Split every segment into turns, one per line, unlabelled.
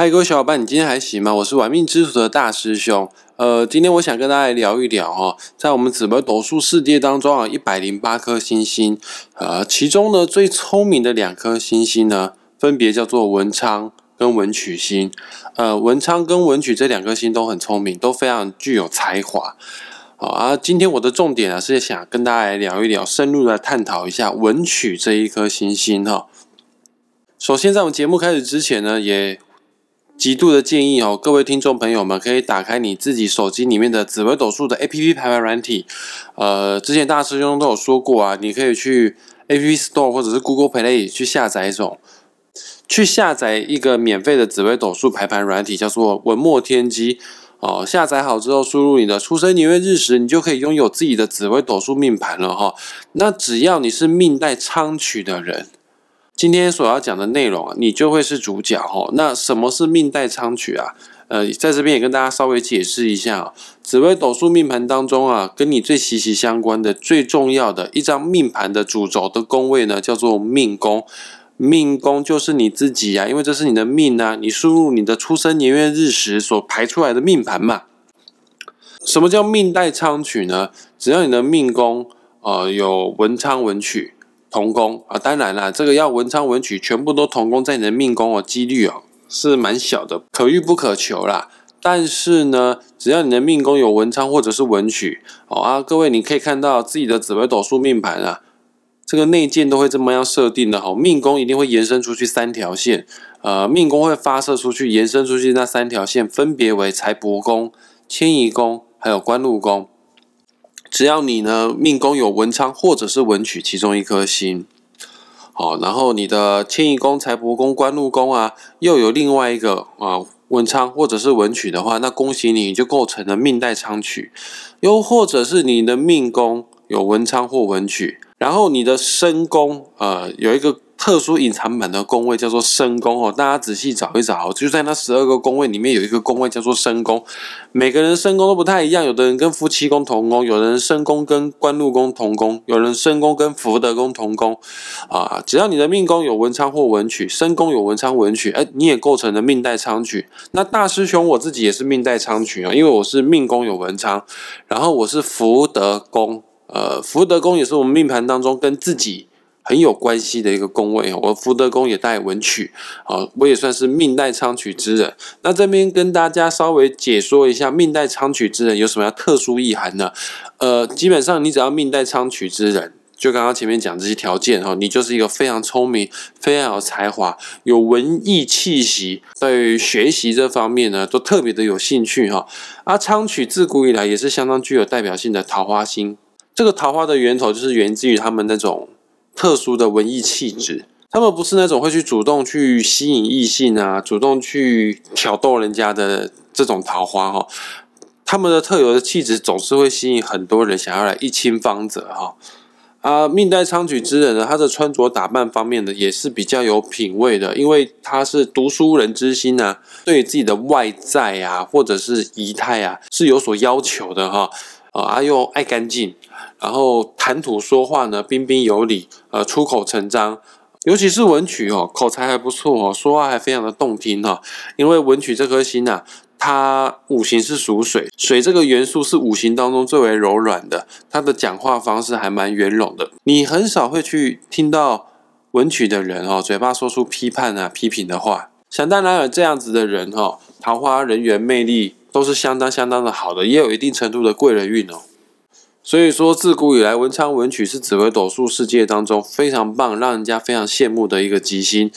嗨，各位小伙伴，你今天还行吗？我是玩命之徒的大师兄。呃，今天我想跟大家聊一聊哈，在我们紫微斗数世界当中啊，一百零八颗星星，呃，其中呢最聪明的两颗星星呢，分别叫做文昌跟文曲星。呃，文昌跟文曲这两颗星都很聪明，都非常具有才华。好啊，今天我的重点啊是想跟大家来聊一聊，深入的探讨一下文曲这一颗星星哈。首先，在我们节目开始之前呢，也极度的建议哦，各位听众朋友们可以打开你自己手机里面的紫微斗数的 A P P 排盘软体。呃，之前大师兄都有说过啊，你可以去 A P P Store 或者是 Google Play 去下载一种，去下载一个免费的紫微斗数排盘软体，叫做文墨天机。哦，下载好之后，输入你的出生年月日时，你就可以拥有自己的紫微斗数命盘了哈。那只要你是命带昌曲的人。今天所要讲的内容啊，你就会是主角哦。那什么是命带昌曲啊？呃，在这边也跟大家稍微解释一下，紫微斗数命盘当中啊，跟你最息息相关的、最重要的一张命盘的主轴的宫位呢，叫做命宫。命宫就是你自己呀，因为这是你的命啊，你输入你的出生年月日时所排出来的命盘嘛。什么叫命带昌曲呢？只要你的命宫呃有文昌文曲。同宫啊，当然啦，这个要文昌文曲全部都同宫在你的命宫哦，几率哦是蛮小的，可遇不可求啦。但是呢，只要你的命宫有文昌或者是文曲哦啊，各位你可以看到自己的紫微斗数命盘啊，这个内建都会这么样设定的哈，命宫一定会延伸出去三条线，呃，命宫会发射出去延伸出去那三条线分别为财帛宫、迁移宫还有官禄宫。只要你呢命宫有文昌或者是文曲其中一颗星，好，然后你的迁移宫、财帛宫、官禄宫啊，又有另外一个啊文昌或者是文曲的话，那恭喜你，就构成了命带昌曲。又或者是你的命宫有文昌或文曲，然后你的身宫呃有一个。特殊隐藏版的宫位叫做申宫哦，大家仔细找一找，就在那十二个宫位里面有一个宫位叫做申宫。每个人申宫都不太一样，有的人跟夫妻宫同宫，有的人申宫跟官禄宫同宫，有人申宫跟福德宫同宫。啊，只要你的命宫有文昌或文曲，申宫有文昌文曲，哎，你也构成了命带昌曲。那大师兄我自己也是命带昌曲啊，因为我是命宫有文昌，然后我是福德宫，呃，福德宫也是我们命盘当中跟自己。很有关系的一个宫位哦我福德宫也带文曲，啊，我也算是命带昌曲之人。那这边跟大家稍微解说一下，命带昌曲之人有什么样特殊意涵呢？呃，基本上你只要命带昌曲之人，就刚刚前面讲这些条件哈，你就是一个非常聪明、非常有才华、有文艺气息，对于学习这方面呢，都特别的有兴趣哈。啊，昌曲自古以来也是相当具有代表性的桃花星，这个桃花的源头就是源自于他们那种。特殊的文艺气质，他们不是那种会去主动去吸引异性啊，主动去挑逗人家的这种桃花哈。他们的特有的气质总是会吸引很多人想要来一亲芳泽哈。啊，命带昌曲之人呢，他的穿着打扮方面呢也是比较有品味的，因为他是读书人之心呐，对自己的外在啊或者是仪态啊是有所要求的哈。啊，阿又爱干净。然后谈吐说话呢，彬彬有礼，呃，出口成章，尤其是文曲哦，口才还不错哦，说话还非常的动听哈。因为文曲这颗星呐，它五行是属水，水这个元素是五行当中最为柔软的，它的讲话方式还蛮圆融的。你很少会去听到文曲的人哦，嘴巴说出批判啊、批评的话。想当然有这样子的人哦，桃花人缘魅力都是相当相当的好的，也有一定程度的贵人运哦。所以说，自古以来，文昌文曲是紫微斗数世界当中非常棒、让人家非常羡慕的一个吉星。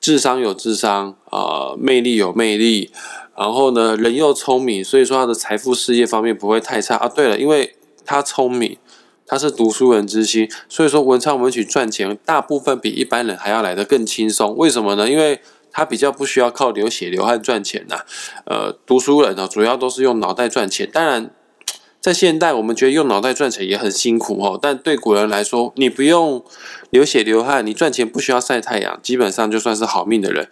智商有智商啊，魅力有魅力，然后呢，人又聪明，所以说他的财富事业方面不会太差啊。对了，因为他聪明，他是读书人之心，所以说文昌文曲赚钱大部分比一般人还要来得更轻松。为什么呢？因为他比较不需要靠流血流汗赚钱呐。呃，读书人呢，主要都是用脑袋赚钱，当然。在现代，我们觉得用脑袋赚钱也很辛苦哦，但对古人来说，你不用流血流汗，你赚钱不需要晒太阳，基本上就算是好命的人。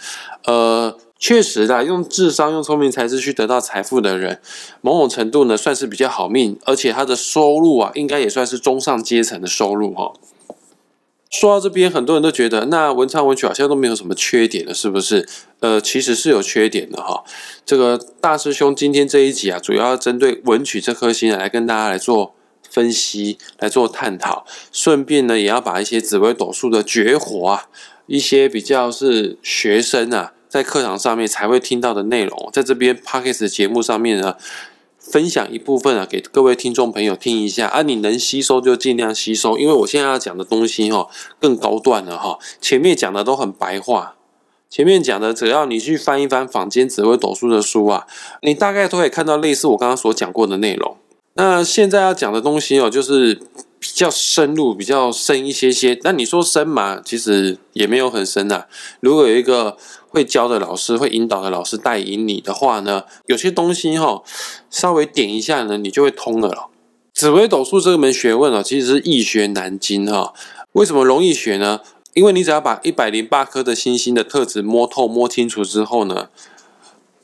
呃，确实的，用智商、用聪明才智去得到财富的人，某种程度呢算是比较好命，而且他的收入啊，应该也算是中上阶层的收入哈。说到这边，很多人都觉得那文昌文曲好像都没有什么缺点了，是不是？呃，其实是有缺点的哈。这个大师兄今天这一集啊，主要针对文曲这颗星来跟大家来做分析，来做探讨，顺便呢，也要把一些紫微斗数的绝活啊，一些比较是学生啊，在课堂上面才会听到的内容，在这边 p o d c a s 节目上面呢。分享一部分啊，给各位听众朋友听一下啊，你能吸收就尽量吸收，因为我现在要讲的东西哈更高段了哈，前面讲的都很白话，前面讲的只要你去翻一翻坊间紫微斗数的书啊，你大概都可以看到类似我刚刚所讲过的内容。那现在要讲的东西哦，就是比较深入、比较深一些些。那你说深嘛，其实也没有很深呐。如果有一个会教的老师、会引导的老师带引你的话呢，有些东西哈，稍微点一下呢，你就会通了了。紫微斗数这门学问啊，其实是易学难精哈。为什么容易学呢？因为你只要把一百零八颗的星星的特质摸透、摸清楚之后呢，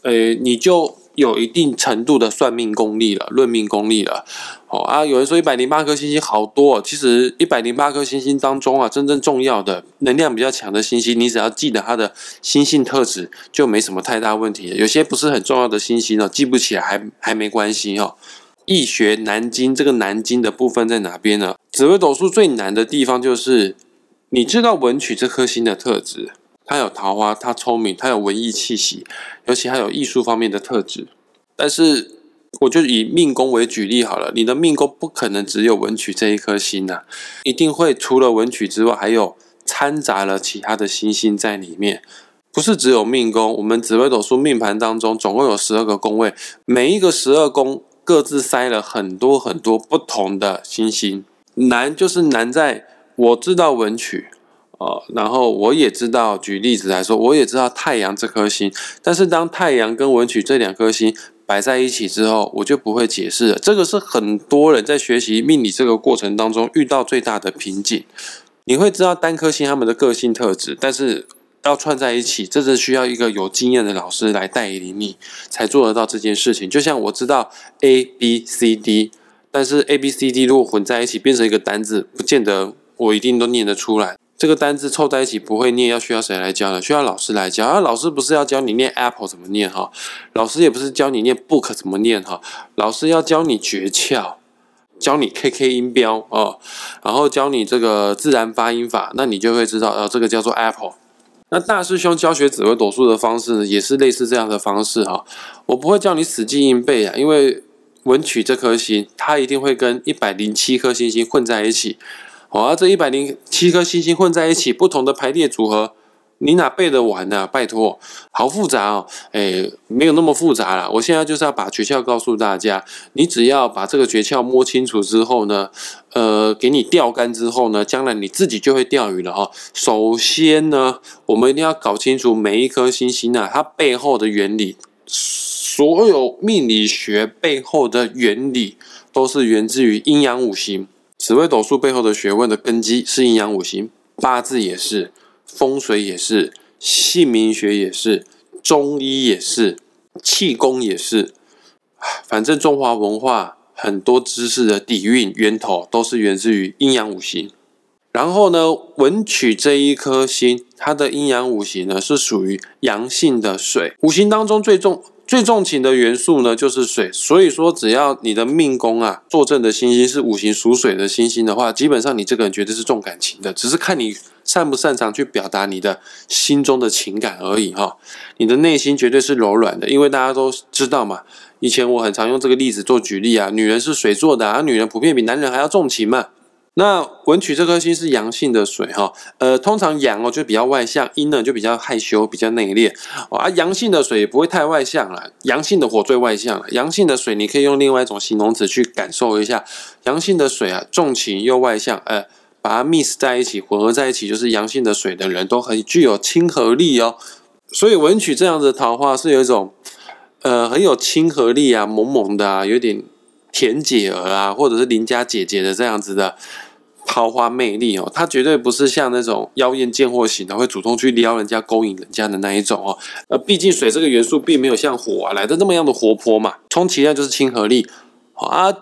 呃，你就。有一定程度的算命功力了，论命功力了。哦啊，有人说一百零八颗星星好多，其实一百零八颗星星当中啊，真正重要的、能量比较强的星星，你只要记得它的星性特质，就没什么太大问题。有些不是很重要的星星呢，记不起来还还没关系哦。易学难精，这个难精的部分在哪边呢？紫微斗数最难的地方就是你知道文曲这颗星的特质。他有桃花，他聪明，他有文艺气息，尤其还有艺术方面的特质。但是，我就以命宫为举例好了，你的命宫不可能只有文曲这一颗星呐，一定会除了文曲之外，还有掺杂了其他的星星在里面。不是只有命宫，我们紫微斗数命盘当中总共有十二个宫位，每一个十二宫各自塞了很多很多不同的星星。难就是难在我知道文曲。哦，然后我也知道，举例子来说，我也知道太阳这颗星，但是当太阳跟文曲这两颗星摆在一起之后，我就不会解释了。这个是很多人在学习命理这个过程当中遇到最大的瓶颈。你会知道单颗星他们的个性特质，但是要串在一起，这是需要一个有经验的老师来带领你才做得到这件事情。就像我知道 A B C D，但是 A B C D 如果混在一起变成一个单字，不见得我一定都念得出来。这个单字凑在一起不会念，要需要谁来教呢？需要老师来教。啊，老师不是要教你念 apple 怎么念哈？老师也不是教你念 book 怎么念哈？老师要教你诀窍，教你 KK 音标哦，然后教你这个自然发音法，那你就会知道，呃，这个叫做 apple。那大师兄教学紫微斗数的方式呢也是类似这样的方式哈。我不会教你死记硬背啊，因为文曲这颗星，它一定会跟一百零七颗星星混在一起。好，这一百零七颗星星混在一起，不同的排列组合，你哪背得完呢？拜托，好复杂哦！哎，没有那么复杂了。我现在就是要把诀窍告诉大家，你只要把这个诀窍摸清楚之后呢，呃，给你钓竿之后呢，将来你自己就会钓鱼了哈。首先呢，我们一定要搞清楚每一颗星星啊，它背后的原理，所有命理学背后的原理，都是源自于阴阳五行。紫微斗数背后的学问的根基是阴阳五行，八字也是，风水也是，姓名学也是，中医也是，气功也是。反正中华文化很多知识的底蕴源头都是源自于阴阳五行。然后呢，文曲这一颗星，它的阴阳五行呢是属于阳性的水，五行当中最重。最重情的元素呢，就是水。所以说，只要你的命宫啊，坐镇的星星是五行属水的星星的话，基本上你这个人绝对是重感情的，只是看你擅不擅长去表达你的心中的情感而已哈。你的内心绝对是柔软的，因为大家都知道嘛。以前我很常用这个例子做举例啊，女人是水做的，而女人普遍比男人还要重情嘛。那文曲这颗星是阳性的水哈，呃，通常阳哦就比较外向，阴呢就比较害羞、比较内敛啊。阳性的水也不会太外向了，阳性的火最外向了。阳性的水你可以用另外一种形容词去感受一下，阳性的水啊，重情又外向，呃，把它 mix 在一起，混合在一起，就是阳性的水的人都很具有亲和力哦。所以文曲这样的桃花是有一种呃很有亲和力啊，萌萌的啊，有点甜姐儿啊，或者是邻家姐姐的这样子的。桃花魅力哦，他绝对不是像那种妖艳贱货型的，会主动去撩人家、勾引人家的那一种哦。呃，毕竟水这个元素并没有像火啊来的那么样的活泼嘛，充其量就是亲和力。好啊，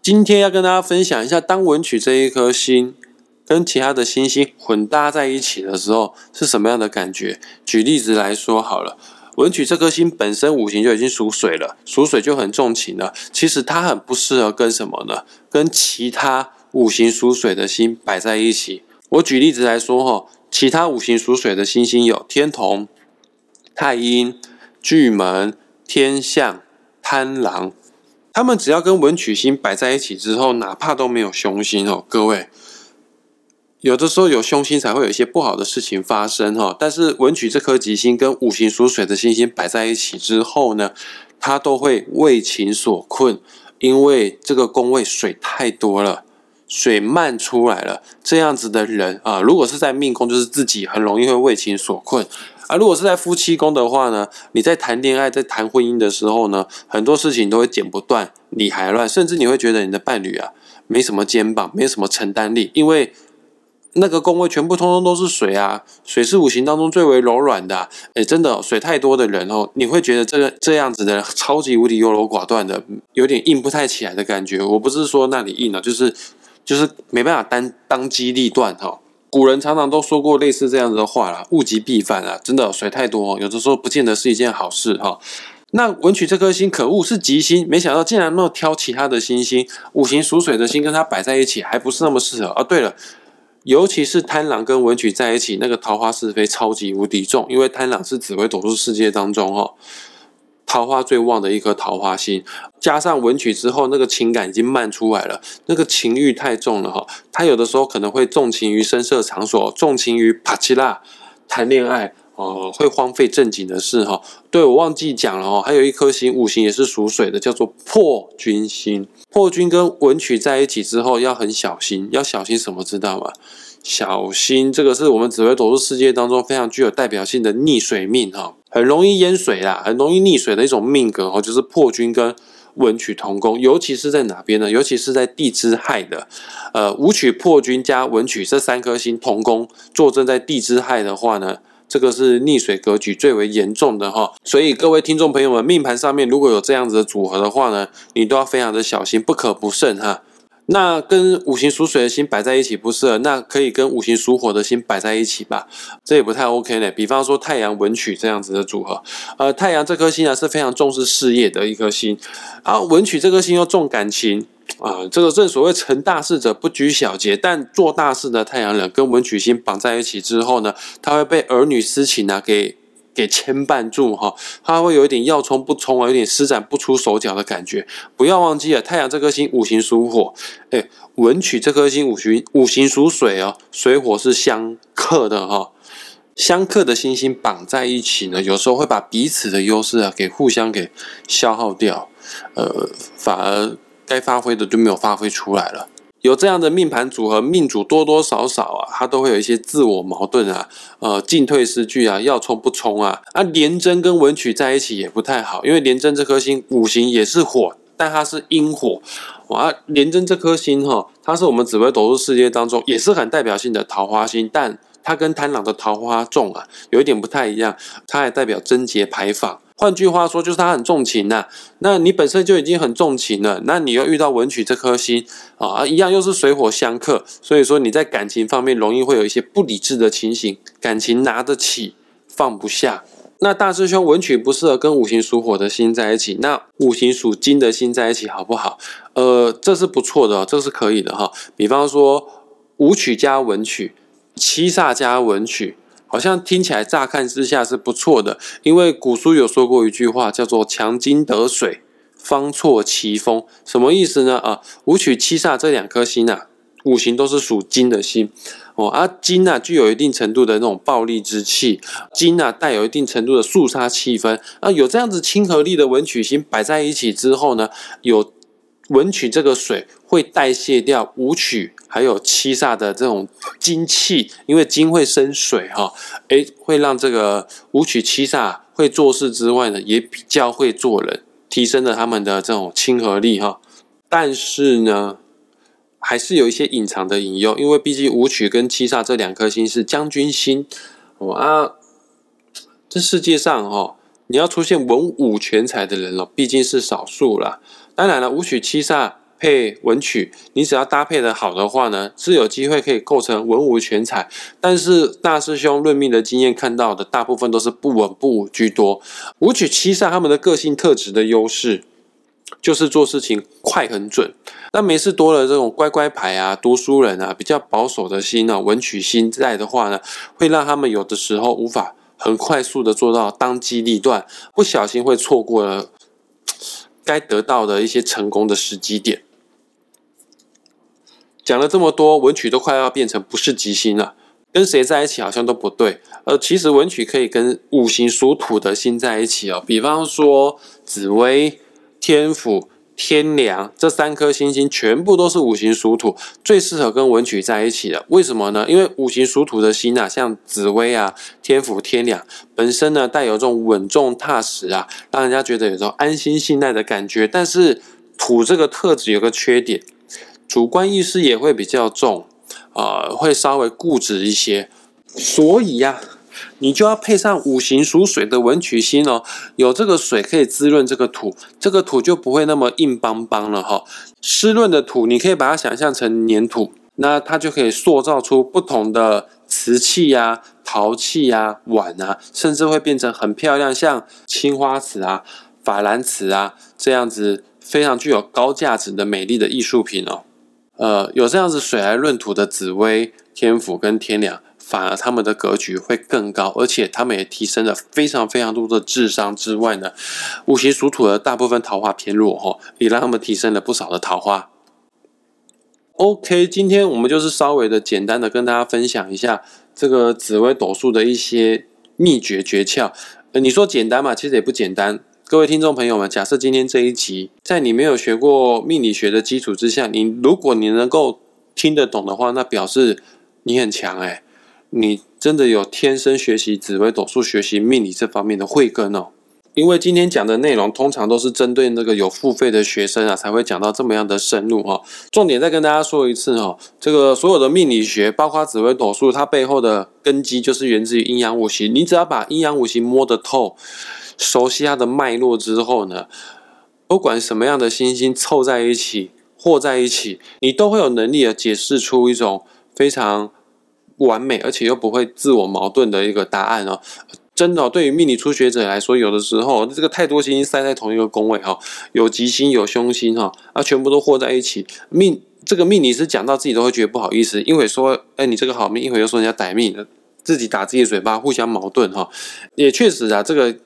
今天要跟大家分享一下，当文曲这一颗星跟其他的星星混搭在一起的时候是什么样的感觉？举例子来说好了，文曲这颗星本身五行就已经属水了，属水就很重情了。其实它很不适合跟什么呢？跟其他五行属水的星摆在一起。我举例子来说哈，其他五行属水的星星有天同、太阴、巨门、天象、贪狼。他们只要跟文曲星摆在一起之后，哪怕都没有凶星哦，各位，有的时候有凶星才会有一些不好的事情发生哈。但是文曲这颗吉星跟五行属水的星星摆在一起之后呢，它都会为情所困，因为这个宫位水太多了，水漫出来了。这样子的人啊，如果是在命宫，就是自己很容易会为情所困。啊，如果是在夫妻宫的话呢，你在谈恋爱、在谈婚姻的时候呢，很多事情都会剪不断、理还乱，甚至你会觉得你的伴侣啊没什么肩膀、没什么承担力，因为那个宫位全部通通都是水啊，水是五行当中最为柔软的。哎，真的水太多的人哦，你会觉得这个这样子的超级无敌优柔寡断的，有点硬不太起来的感觉。我不是说那里硬了，就是就是没办法当当机立断哈。古人常常都说过类似这样子的话啦，物极必反啊！真的水太多，有的时候不见得是一件好事哈。那文曲这颗星可恶是吉星，没想到竟然没有挑其他的星星，五行属水的星跟它摆在一起，还不是那么适合啊。对了，尤其是贪狼跟文曲在一起，那个桃花是非超级无敌重，因为贪狼是紫微斗数世界当中哈。桃花最旺的一颗桃花星，加上文曲之后，那个情感已经漫出来了，那个情欲太重了哈。他有的时候可能会重情于声色场所，重情于帕奇拉谈恋爱哦，会荒废正经的事哈。对我忘记讲了哦，还有一颗星，五行也是属水的，叫做破军星。破军跟文曲在一起之后要很小心，要小心什么知道吗？小心这个是我们紫微斗数世界当中非常具有代表性的溺水命哈。很容易淹水啦，很容易溺水的一种命格哦，就是破军跟文曲同宫，尤其是在哪边呢？尤其是在地支亥的，呃，武曲破军加文曲这三颗星同宫坐镇在地支亥的话呢，这个是溺水格局最为严重的哈。所以各位听众朋友们，命盘上面如果有这样子的组合的话呢，你都要非常的小心，不可不慎哈。那跟五行属水的星摆在一起不适合，那可以跟五行属火的星摆在一起吧？这也不太 OK 呢。比方说太阳文曲这样子的组合，呃，太阳这颗星啊是非常重视事业的一颗星，啊，文曲这颗星又重感情啊，这个正所谓成大事者不拘小节，但做大事的太阳人跟文曲星绑在一起之后呢，他会被儿女私情啊给。给牵绊住哈，他会有一点要冲不冲啊，有点施展不出手脚的感觉。不要忘记了，太阳这颗星五行属火，哎，文曲这颗星五行五行属水哦，水火是相克的哈，相克的星星绑在一起呢，有时候会把彼此的优势啊给互相给消耗掉，呃，反而该发挥的就没有发挥出来了。有这样的命盘组合，命主多多少少啊，他都会有一些自我矛盾啊，呃，进退失据啊，要冲不冲啊？啊，廉贞跟文曲在一起也不太好，因为廉贞这颗星五行也是火，但它是阴火。哇，廉贞这颗星哈，它是我们紫微斗数世界当中也是很代表性的桃花星，但它跟贪狼的桃花重啊，有一点不太一样，它还代表贞洁牌坊。换句话说，就是他很重情呐。那你本身就已经很重情了，那你又遇到文曲这颗星啊，一样又是水火相克，所以说你在感情方面容易会有一些不理智的情形，感情拿得起放不下。那大师兄文曲不适合跟五行属火的星在一起，那五行属金的星在一起好不好？呃，这是不错的，这是可以的哈。比方说武曲加文曲，七煞加文曲。好像听起来乍看之下是不错的，因为古书有说过一句话，叫做“强金得水，方错其风”。什么意思呢？啊，武曲七煞这两颗星啊，五行都是属金的星哦，而金啊具有一定程度的那种暴力之气，金啊带有一定程度的肃杀气氛啊，有这样子亲和力的文曲星摆在一起之后呢，有。文曲这个水会代谢掉武曲还有七煞的这种精气，因为金会生水哈，诶，会让这个武曲七煞会做事之外呢，也比较会做人，提升了他们的这种亲和力哈。但是呢，还是有一些隐藏的隐忧，因为毕竟武曲跟七煞这两颗星是将军星，啊，这世界上哈，你要出现文武全才的人了，毕竟是少数了。当然了，武曲七煞配文曲，你只要搭配的好的话呢，是有机会可以构成文武全才。但是大师兄论命的经验看到的，大部分都是不文不武居多。武曲七煞他们的个性特质的优势，就是做事情快很准。那没事多了这种乖乖牌啊、读书人啊、比较保守的心啊、文曲心在的话呢，会让他们有的时候无法很快速的做到当机立断，不小心会错过了该得到的一些成功的时机点。讲了这么多，文曲都快要变成不是吉星了，跟谁在一起好像都不对。而其实文曲可以跟五行属土的星在一起哦，比方说紫薇、天府。天梁这三颗星星全部都是五行属土，最适合跟文曲在一起的。为什么呢？因为五行属土的星啊，像紫薇啊、天府、天梁，本身呢带有这种稳重踏实啊，让人家觉得有种安心信赖的感觉。但是土这个特质有个缺点，主观意识也会比较重，呃，会稍微固执一些。所以呀。你就要配上五行属水的文曲星哦，有这个水可以滋润这个土，这个土就不会那么硬邦邦了哈。湿润的土，你可以把它想象成粘土，那它就可以塑造出不同的瓷器呀、陶器呀、碗啊，甚至会变成很漂亮，像青花瓷啊、法兰瓷啊这样子非常具有高价值的美丽的艺术品哦。呃，有这样子水来润土的紫薇、天府跟天梁。反而他们的格局会更高，而且他们也提升了非常非常多的智商之外呢，五行属土的大部分桃花偏弱哈，也让他们提升了不少的桃花。OK，今天我们就是稍微的简单的跟大家分享一下这个紫薇斗数的一些秘诀诀窍。呃，你说简单嘛？其实也不简单。各位听众朋友们，假设今天这一集在你没有学过命理学的基础之下，你如果你能够听得懂的话，那表示你很强哎。你真的有天生学习紫微斗数、学习命理这方面的慧根哦。因为今天讲的内容通常都是针对那个有付费的学生啊，才会讲到这么样的深入哈。重点再跟大家说一次哈，这个所有的命理学，包括紫微斗数，它背后的根基就是源自于阴阳五行。你只要把阴阳五行摸得透，熟悉它的脉络之后呢，不管什么样的星星凑在一起、和在一起，你都会有能力的解释出一种非常。完美，而且又不会自我矛盾的一个答案哦。真的，对于命理初学者来说，有的时候这个太多星星塞在同一个宫位哈，有吉星有凶星哈，啊，全部都和在一起。命这个命理师讲到自己都会觉得不好意思，因为说，哎，你这个好命，一会又说人家歹命，自己打自己嘴巴，互相矛盾哈。也确实啊，这个。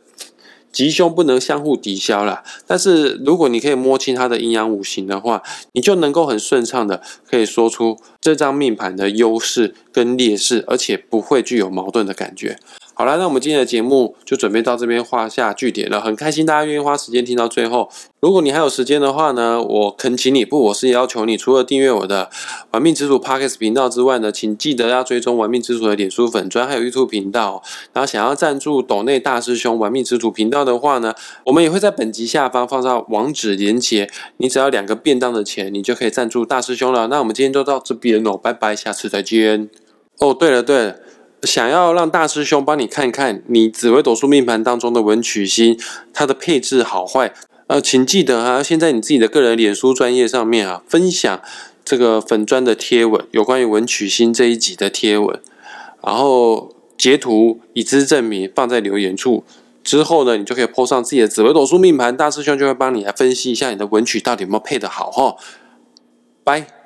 吉凶不能相互抵消啦。但是如果你可以摸清它的阴阳五行的话，你就能够很顺畅的可以说出这张命盘的优势跟劣势，而且不会具有矛盾的感觉。好了，那我们今天的节目就准备到这边画下句点了。很开心大家愿意花时间听到最后。如果你还有时间的话呢，我恳请你不，我是要求你，除了订阅我的玩命之主 Parkes 频道之外呢，请记得要追踪玩命之主的脸书粉专还有 YouTube 频道。然后想要赞助斗内大师兄玩命之主频道的话呢，我们也会在本集下方放上网址连接。你只要两个便当的钱，你就可以赞助大师兄了。那我们今天就到这边哦，拜拜，下次再见。哦，对了对了。想要让大师兄帮你看看你紫微斗数命盘当中的文曲星，它的配置好坏，呃，请记得啊，先在你自己的个人脸书专业上面啊，分享这个粉砖的贴文，有关于文曲星这一集的贴文，然后截图以资证明，放在留言处，之后呢，你就可以 po 上自己的紫微斗数命盘，大师兄就会帮你来分析一下你的文曲到底有没有配得好哈，拜。